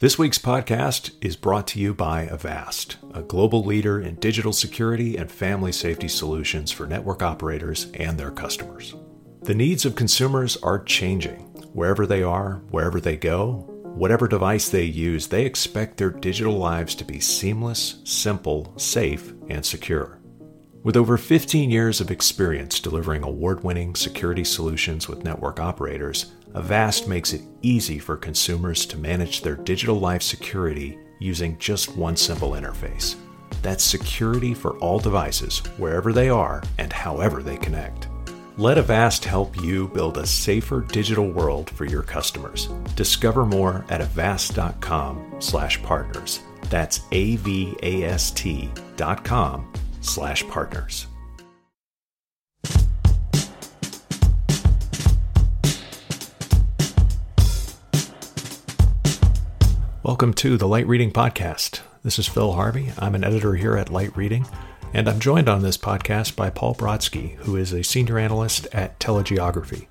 This week's podcast is brought to you by Avast, a global leader in digital security and family safety solutions for network operators and their customers. The needs of consumers are changing. Wherever they are, wherever they go, whatever device they use, they expect their digital lives to be seamless, simple, safe, and secure. With over 15 years of experience delivering award winning security solutions with network operators, Avast makes it easy for consumers to manage their digital life security using just one simple interface. That's security for all devices, wherever they are and however they connect. Let Avast help you build a safer digital world for your customers. Discover more at avast.com slash partners. That's a v a s t dot com slash partners. Welcome to the Light Reading Podcast. This is Phil Harvey. I'm an editor here at Light Reading, and I'm joined on this podcast by Paul Brodsky, who is a senior analyst at Telegeography.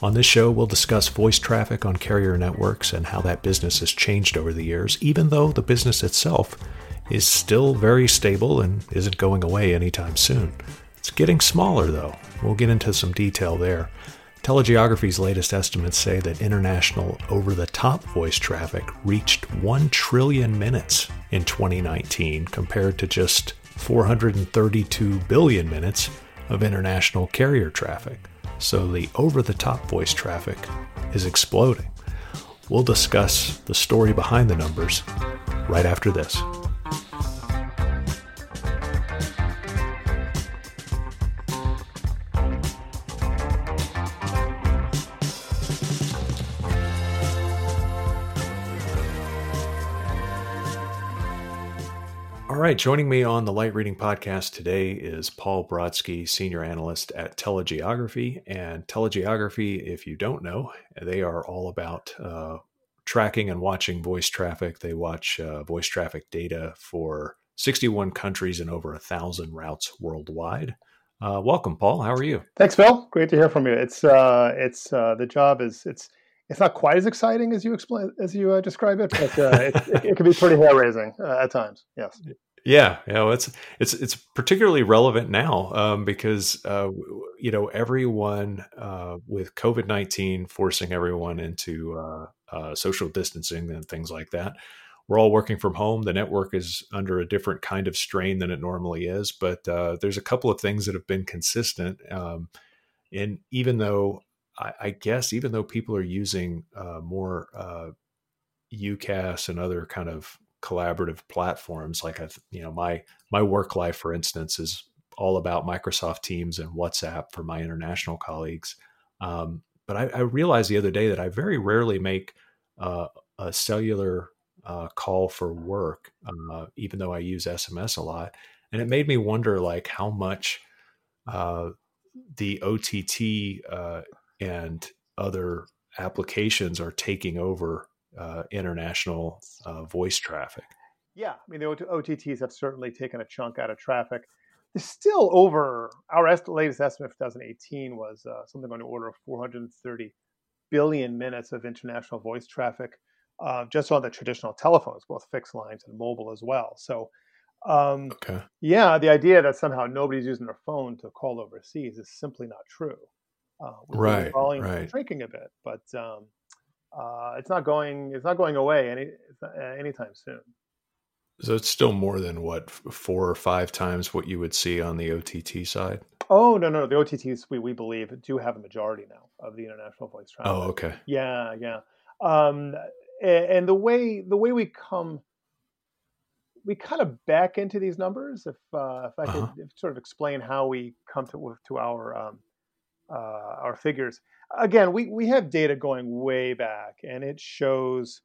On this show, we'll discuss voice traffic on carrier networks and how that business has changed over the years, even though the business itself is still very stable and isn't going away anytime soon. It's getting smaller, though. We'll get into some detail there. Telegeography's latest estimates say that international over the top voice traffic reached 1 trillion minutes in 2019 compared to just 432 billion minutes of international carrier traffic. So the over the top voice traffic is exploding. We'll discuss the story behind the numbers right after this. Right, joining me on the Light Reading Podcast today is Paul Brodsky, Senior Analyst at Telegeography. And Telegeography, if you don't know, they are all about uh, tracking and watching voice traffic. They watch uh, voice traffic data for 61 countries and over a thousand routes worldwide. Uh, welcome, Paul. How are you? Thanks, Phil. Great to hear from you. It's uh, it's uh, the job is it's it's not quite as exciting as you explain as you uh, describe it, but uh, it, it, it, can be pretty hair raising uh, at times. Yes. Yeah, you know, it's it's it's particularly relevant now um, because uh, you know everyone uh, with COVID nineteen forcing everyone into uh, uh, social distancing and things like that. We're all working from home. The network is under a different kind of strain than it normally is, but uh, there's a couple of things that have been consistent. Um, and even though I, I, guess even though people are using uh, more UCaaS and other kind of collaborative platforms like i you know my my work life for instance is all about microsoft teams and whatsapp for my international colleagues um, but I, I, realized the other day that i very rarely make uh, a cellular uh, call for work uh, even though i use sms a lot and it made me wonder like how much uh, the ott uh, and other applications are taking over uh, international uh, voice traffic. Yeah, I mean the OTTs have certainly taken a chunk out of traffic. There's still over our est- latest estimate for 2018 was uh, something on the order of 430 billion minutes of international voice traffic uh, just on the traditional telephones, both fixed lines and mobile as well. So, um, okay. yeah, the idea that somehow nobody's using their phone to call overseas is simply not true. Uh, right, volume right. shrinking a bit, but um, uh, it's not going it's not going away any anytime soon. So it's still more than what four or five times what you would see on the OTT side. Oh no no the OTTs we, we believe do have a majority now of the international voice traffic. Oh okay. Yeah yeah. Um, and the way the way we come we kind of back into these numbers if uh, if I could uh-huh. sort of explain how we come to to our um, uh, our figures again, we, we have data going way back, and it shows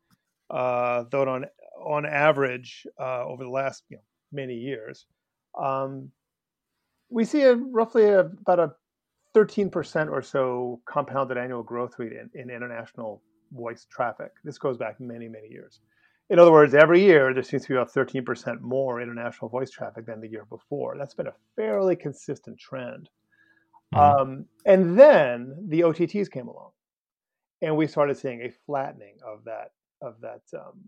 uh, that on on average uh, over the last you know, many years, um, we see a roughly a, about a 13% or so compounded annual growth rate in, in international voice traffic. This goes back many, many years. In other words, every year there seems to be about 13% more international voice traffic than the year before. That's been a fairly consistent trend. Mm-hmm. Um, and then the OTTs came along, and we started seeing a flattening of that of that um,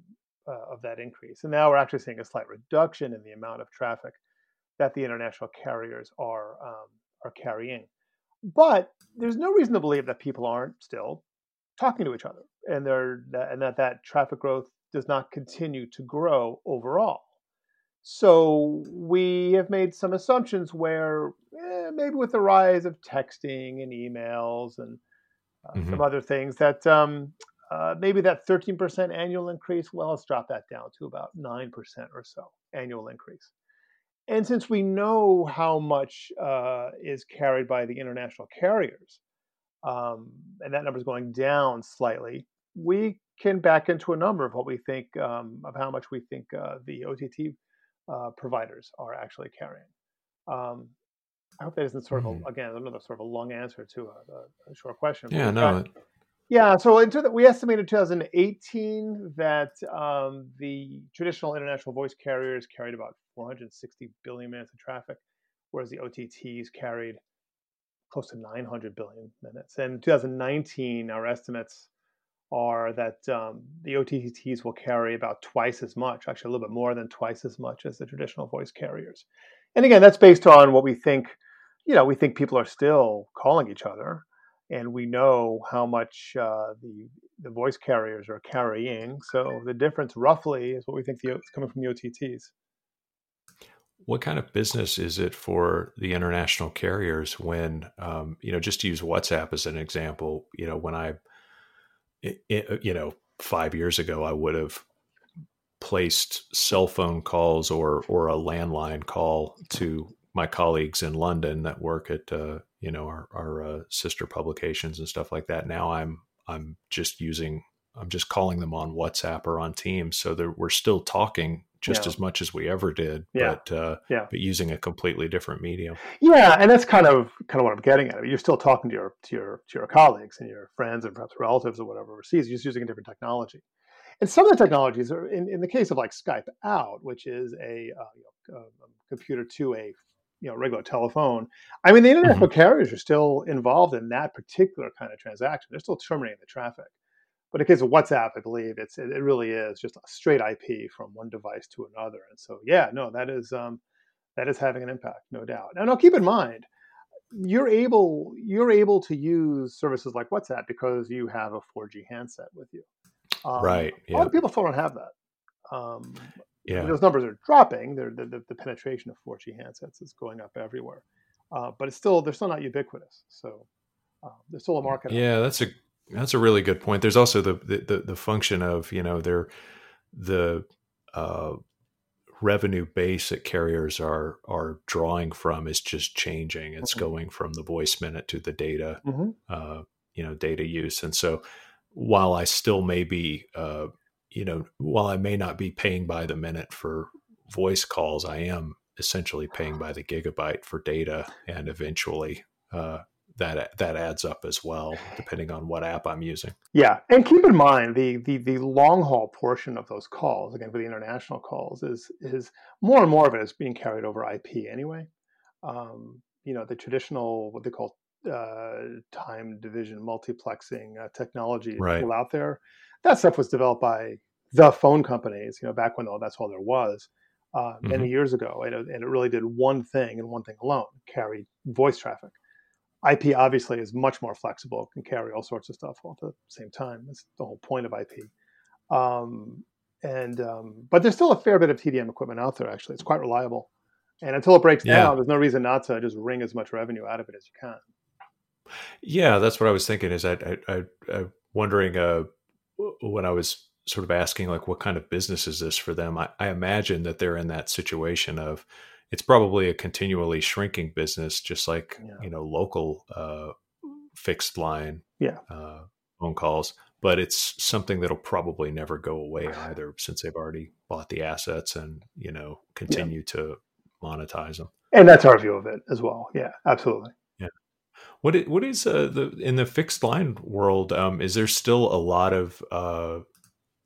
uh, of that increase, and now we're actually seeing a slight reduction in the amount of traffic that the international carriers are um, are carrying. But there's no reason to believe that people aren't still talking to each other, and they're and that that traffic growth does not continue to grow overall. So we have made some assumptions where eh, maybe with the rise of texting and emails and uh, mm-hmm. some other things that um, uh, maybe that 13% annual increase, well, let's drop that down to about 9% or so annual increase. And since we know how much uh, is carried by the international carriers, um, and that number is going down slightly, we can back into a number of what we think um, of how much we think uh, the OTT uh, providers are actually carrying. Um, I hope that isn't sort of a, mm-hmm. again another sort of a long answer to a, a short question. Yeah, no. Got, yeah, so into the, we estimated 2018 that um, the traditional international voice carriers carried about 460 billion minutes of traffic, whereas the OTTs carried close to 900 billion minutes. And in 2019, our estimates are that um, the OTTs will carry about twice as much, actually a little bit more than twice as much as the traditional voice carriers. And again, that's based on what we think. You know, we think people are still calling each other and we know how much uh, the the voice carriers are carrying. So the difference, roughly, is what we think the, is coming from the OTTs. What kind of business is it for the international carriers when, um, you know, just to use WhatsApp as an example, you know, when I, it, it, you know, five years ago, I would have placed cell phone calls or or a landline call to my colleagues in London that work at uh, you know our, our uh, sister publications and stuff like that. Now I'm I'm just using I'm just calling them on WhatsApp or on Teams, so that we're still talking just yeah. as much as we ever did, yeah. but uh, yeah. but using a completely different medium. Yeah, and that's kind of kind of what I'm getting at. You're still talking to your to your to your colleagues and your friends and perhaps relatives or whatever overseas. You're just using a different technology. And some of the technologies are in, in the case of like Skype out, which is a, uh, you know, a computer to a you know regular telephone. I mean, the international mm-hmm. carriers are still involved in that particular kind of transaction. They're still terminating the traffic. But in case of WhatsApp, I believe it's it, really is just a straight IP from one device to another. And so, yeah, no, that is um, that is having an impact, no doubt. Now, now keep in mind, you're able you're able to use services like WhatsApp because you have a 4G handset with you. Um, right. Yeah. A lot of people still don't have that. Um, yeah. those numbers are dropping. They're, the, the, the, penetration of 4G handsets is going up everywhere, uh, but it's still they're still not ubiquitous. So uh, there's still a market. Yeah, that's a that's a really good point. There's also the the, the function of you know they're the uh, revenue base that carriers are are drawing from is just changing. It's mm-hmm. going from the voice minute to the data, mm-hmm. uh, you know, data use. And so, while I still may be uh, you know, while I may not be paying by the minute for voice calls, I am essentially paying by the gigabyte for data, and eventually uh, that that adds up as well, depending on what app I'm using. Yeah, and keep in mind the the the long haul portion of those calls, again for the international calls, is is more and more of it is being carried over IP anyway. Um, you know, the traditional what they call uh, time division multiplexing uh, technology right. out there. That stuff was developed by the phone companies, you know, back when all that's all there was uh, many mm-hmm. years ago, and it, and it really did one thing and one thing alone: carry voice traffic. IP obviously is much more flexible, can carry all sorts of stuff all at the same time. That's the whole point of IP. Um, and um, but there's still a fair bit of TDM equipment out there. Actually, it's quite reliable. And until it breaks yeah. down, there's no reason not to just wring as much revenue out of it as you can. Yeah, that's what I was thinking. Is I I, I, I wondering uh, when I was sort of asking like what kind of business is this for them I, I, imagine that they're in that situation of it's probably a continually shrinking business just like yeah. you know local uh, fixed line yeah. uh, phone calls but it's something that'll probably never go away either since they've already bought the assets and you know continue yeah. to monetize them and that's our view of it as well yeah absolutely yeah what is, what is uh, the in the fixed line world um, is there still a lot of uh,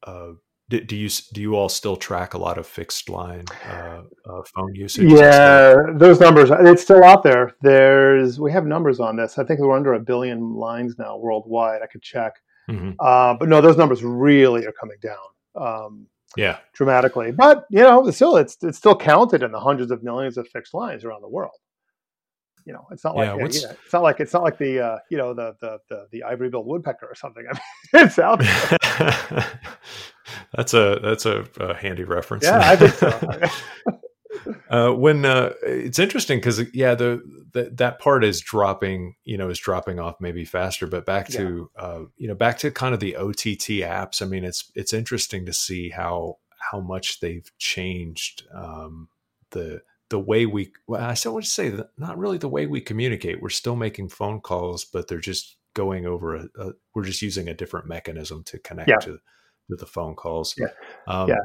uh, do, do, you do you all still track a lot of fixed line uh, uh, phone usage? Yeah, those numbers it's still out there. There's we have numbers on this. I think we're under a billion lines now worldwide. I could check, mm-hmm. uh, but no, those numbers really are coming down. Um, yeah, dramatically. But you know, still, it's it's still counted in the hundreds of millions of fixed lines around the world. You know, it's not like yeah, it's not like it's not like the uh, you know the the the, the ivory-billed woodpecker or something. I mean, it's out that's a that's a, a handy reference. Yeah, I think so. uh, when uh, it's interesting because yeah, the, the, that part is dropping, you know, is dropping off maybe faster. But back to yeah. uh, you know, back to kind of the OTT apps. I mean, it's it's interesting to see how how much they've changed um, the the way we. Well, I still want to say that not really the way we communicate. We're still making phone calls, but they're just going over a, a we're just using a different mechanism to connect yeah. to, to the phone calls. Yeah. Um, yeah.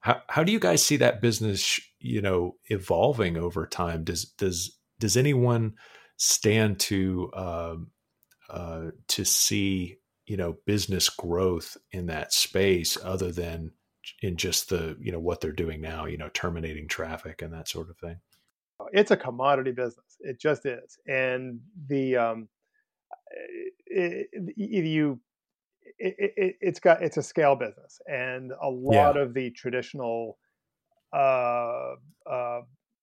How, how do you guys see that business, you know, evolving over time? Does does does anyone stand to um, uh, to see you know business growth in that space other than in just the you know what they're doing now you know terminating traffic and that sort of thing it's a commodity business it just is and the um it, it, you it, it, it's got it's a scale business, and a lot yeah. of the traditional uh, uh,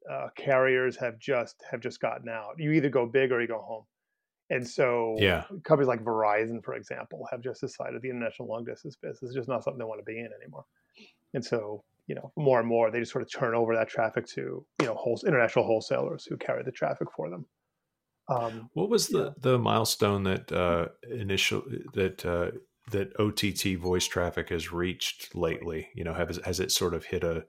uh, carriers have just have just gotten out. You either go big or you go home. And so, yeah, companies like Verizon, for example, have just decided the international long distance business is just not something they want to be in anymore. And so, you know, more and more they just sort of turn over that traffic to you know whole, international wholesalers who carry the traffic for them. Um, what was the yeah. the milestone that uh, initial that uh, that OTT voice traffic has reached lately? You know, has has it sort of hit a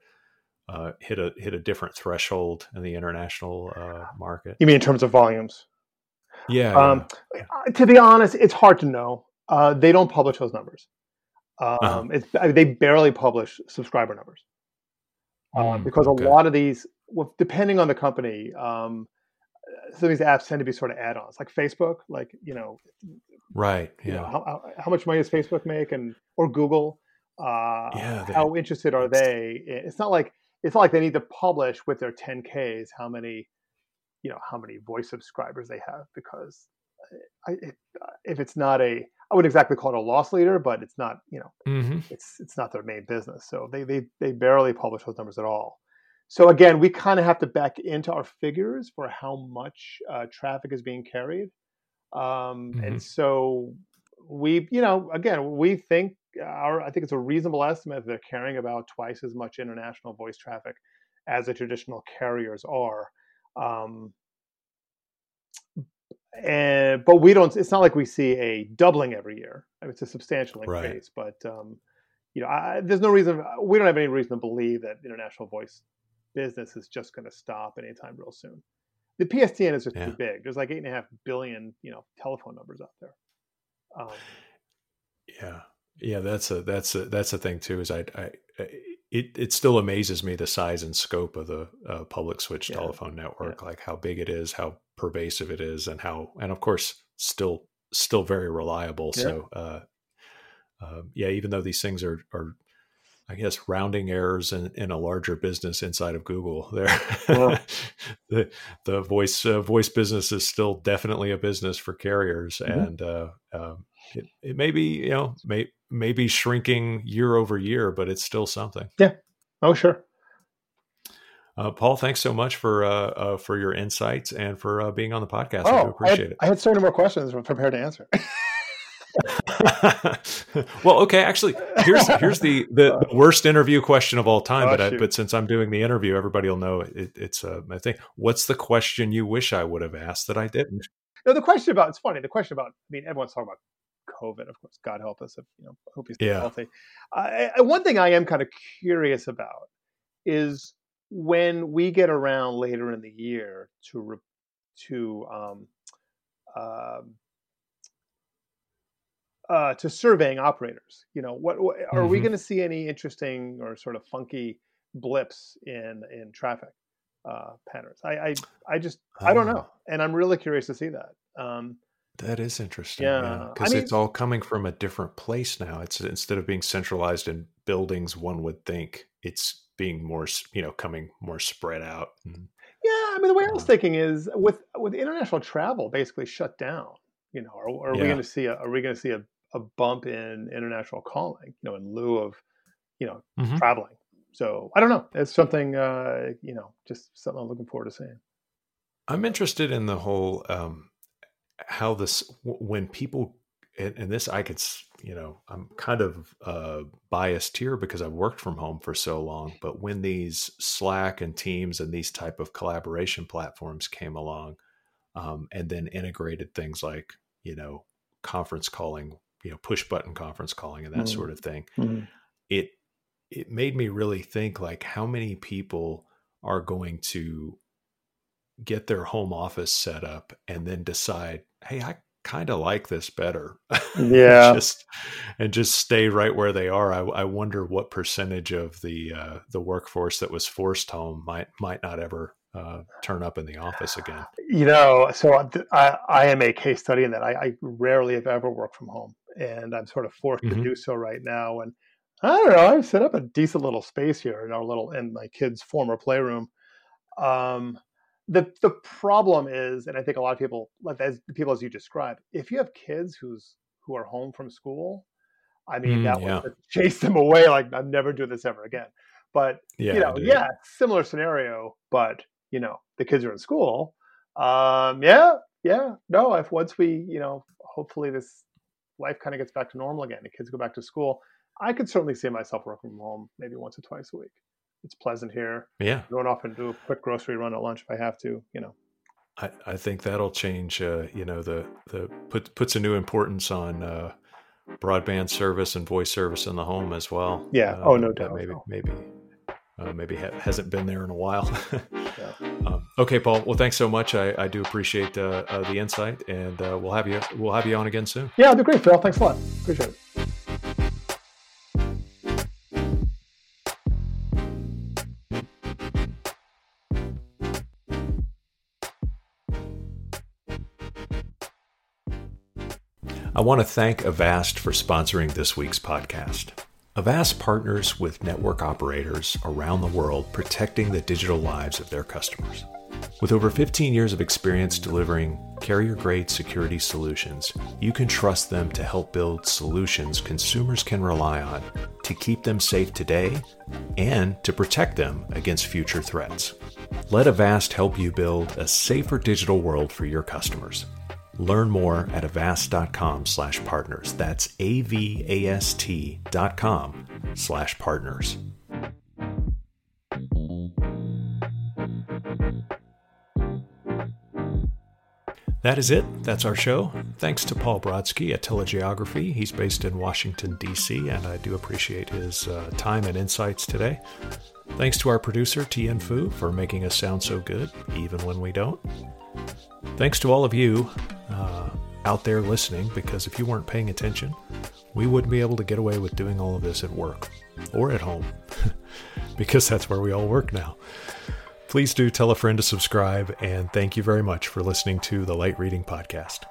uh, hit a hit a different threshold in the international uh, market? You mean in terms of volumes? Yeah. Um, yeah. To be honest, it's hard to know. Uh, they don't publish those numbers. Um, uh-huh. it's, I mean, they barely publish subscriber numbers mm, because okay. a lot of these, well, depending on the company, um, some of these apps tend to be sort of add-ons, like Facebook. Like you know, Right. Yeah. You know, how, how much money does Facebook make, and or Google? Uh, yeah. They, how interested are they? It's not like it's not like they need to publish with their 10ks how many, you know, how many voice subscribers they have because I, it, if it's not a, I wouldn't exactly call it a loss leader, but it's not, you know, mm-hmm. it's it's not their main business. So they they they barely publish those numbers at all. So again, we kind of have to back into our figures for how much uh, traffic is being carried um, mm-hmm. And so we, you know, again, we think our, I think it's a reasonable estimate that they're carrying about twice as much international voice traffic as the traditional carriers are. Um, and but we don't. It's not like we see a doubling every year. I mean, it's a substantial increase, right. but um, you know, I, there's no reason. We don't have any reason to believe that international voice business is just going to stop anytime real soon the PSTN is just yeah. too big. There's like eight and a half billion, you know, telephone numbers out there. Um, yeah, yeah, that's a that's a that's a thing too. Is I, I it it still amazes me the size and scope of the uh, public switch yeah. telephone network, yeah. like how big it is, how pervasive it is, and how and of course still still very reliable. So, uh, uh, yeah, even though these things are are I guess rounding errors in, in a larger business inside of Google. There, well, the the voice uh, voice business is still definitely a business for carriers, mm-hmm. and uh, um, it, it may be you know may may be shrinking year over year, but it's still something. Yeah. Oh, sure. Uh, Paul, thanks so much for uh, uh, for your insights and for uh, being on the podcast. Oh, I appreciate I had, it. I had so many more questions prepared to answer. well, okay. Actually, here's here's the, the, the, worst interview question of all time. Oh, but I, but since I'm doing the interview, everybody will know it, it's uh, my thing. What's the question you wish I would have asked that I didn't? No, the question about it's funny. The question about I mean, everyone's talking about COVID. Of course, God help us if you know. hope he's yeah. healthy. Uh, one thing I am kind of curious about is when we get around later in the year to re- to um, uh, uh, to surveying operators. You know, what, what are mm-hmm. we going to see any interesting or sort of funky blips in in traffic uh, patterns? I, I I just I don't know, and I'm really curious to see that. Um, that is interesting. Yeah, because I mean, it's all coming from a different place now. It's instead of being centralized in buildings, one would think it's being more, you know, coming more spread out. Yeah, I mean, the way I was thinking is with with international travel basically shut down. You know, are, are yeah. we going to see a are we going to see a a bump in international calling, you know, in lieu of, you know, mm-hmm. traveling. So I don't know. It's something, uh, you know, just something I'm looking forward to seeing. I'm interested in the whole um, how this when people and, and, this I could you know I'm kind of uh, biased here because I've worked from home for so long. But when these Slack and Teams and these type of collaboration platforms came along, um, and then integrated things like you know conference calling, you know push button conference calling and that mm-hmm. sort of thing, mm-hmm. it it made me really think like how many people are going to get their home office set up and then decide, hey, I kind of like this better. Yeah. just and just stay right where they are. I, I wonder what percentage of the uh, the workforce that was forced home might might not ever uh, turn up in the office again. You know, so I, I am a case study in that I, I rarely have ever worked from home, and I'm sort of forced mm-hmm. to do so right now. And I don't know, I've set up a decent little space here in our little in my kids' former playroom. Um, the the problem is, and I think a lot of people, like as people as you describe, if you have kids who's who are home from school, I mean, mm, that yeah. would chase them away. Like I'm never doing this ever again. But yeah, you know, yeah, similar scenario. But you know, the kids are in school. Um, yeah, yeah. No, if once we, you know, hopefully this life kind of gets back to normal again, the kids go back to school, I could certainly see myself working from home maybe once or twice a week it's pleasant here. Yeah, going off and do a quick grocery run at lunch if I have to. You know, I, I think that'll change. Uh, you know, the the put, puts a new importance on uh, broadband service and voice service in the home as well. Yeah. Uh, oh no doubt. Maybe maybe uh, maybe ha- hasn't been there in a while. yeah. um, okay, Paul. Well, thanks so much. I, I do appreciate uh, uh, the insight, and we'll have you we'll have you on again soon. Yeah, I'll do great, Phil. Thanks a lot. Appreciate it. I want to thank Avast for sponsoring this week's podcast. Avast partners with network operators around the world protecting the digital lives of their customers. With over 15 years of experience delivering carrier grade security solutions, you can trust them to help build solutions consumers can rely on to keep them safe today and to protect them against future threats. Let Avast help you build a safer digital world for your customers. Learn more at avast.com slash partners. That's A-V-A-S-T dot com slash partners. That is it. That's our show. Thanks to Paul Brodsky at Telegeography. He's based in Washington, D.C., and I do appreciate his uh, time and insights today. Thanks to our producer, Tian Fu, for making us sound so good, even when we don't. Thanks to all of you out there listening, because if you weren't paying attention, we wouldn't be able to get away with doing all of this at work or at home, because that's where we all work now. Please do tell a friend to subscribe, and thank you very much for listening to the Light Reading Podcast.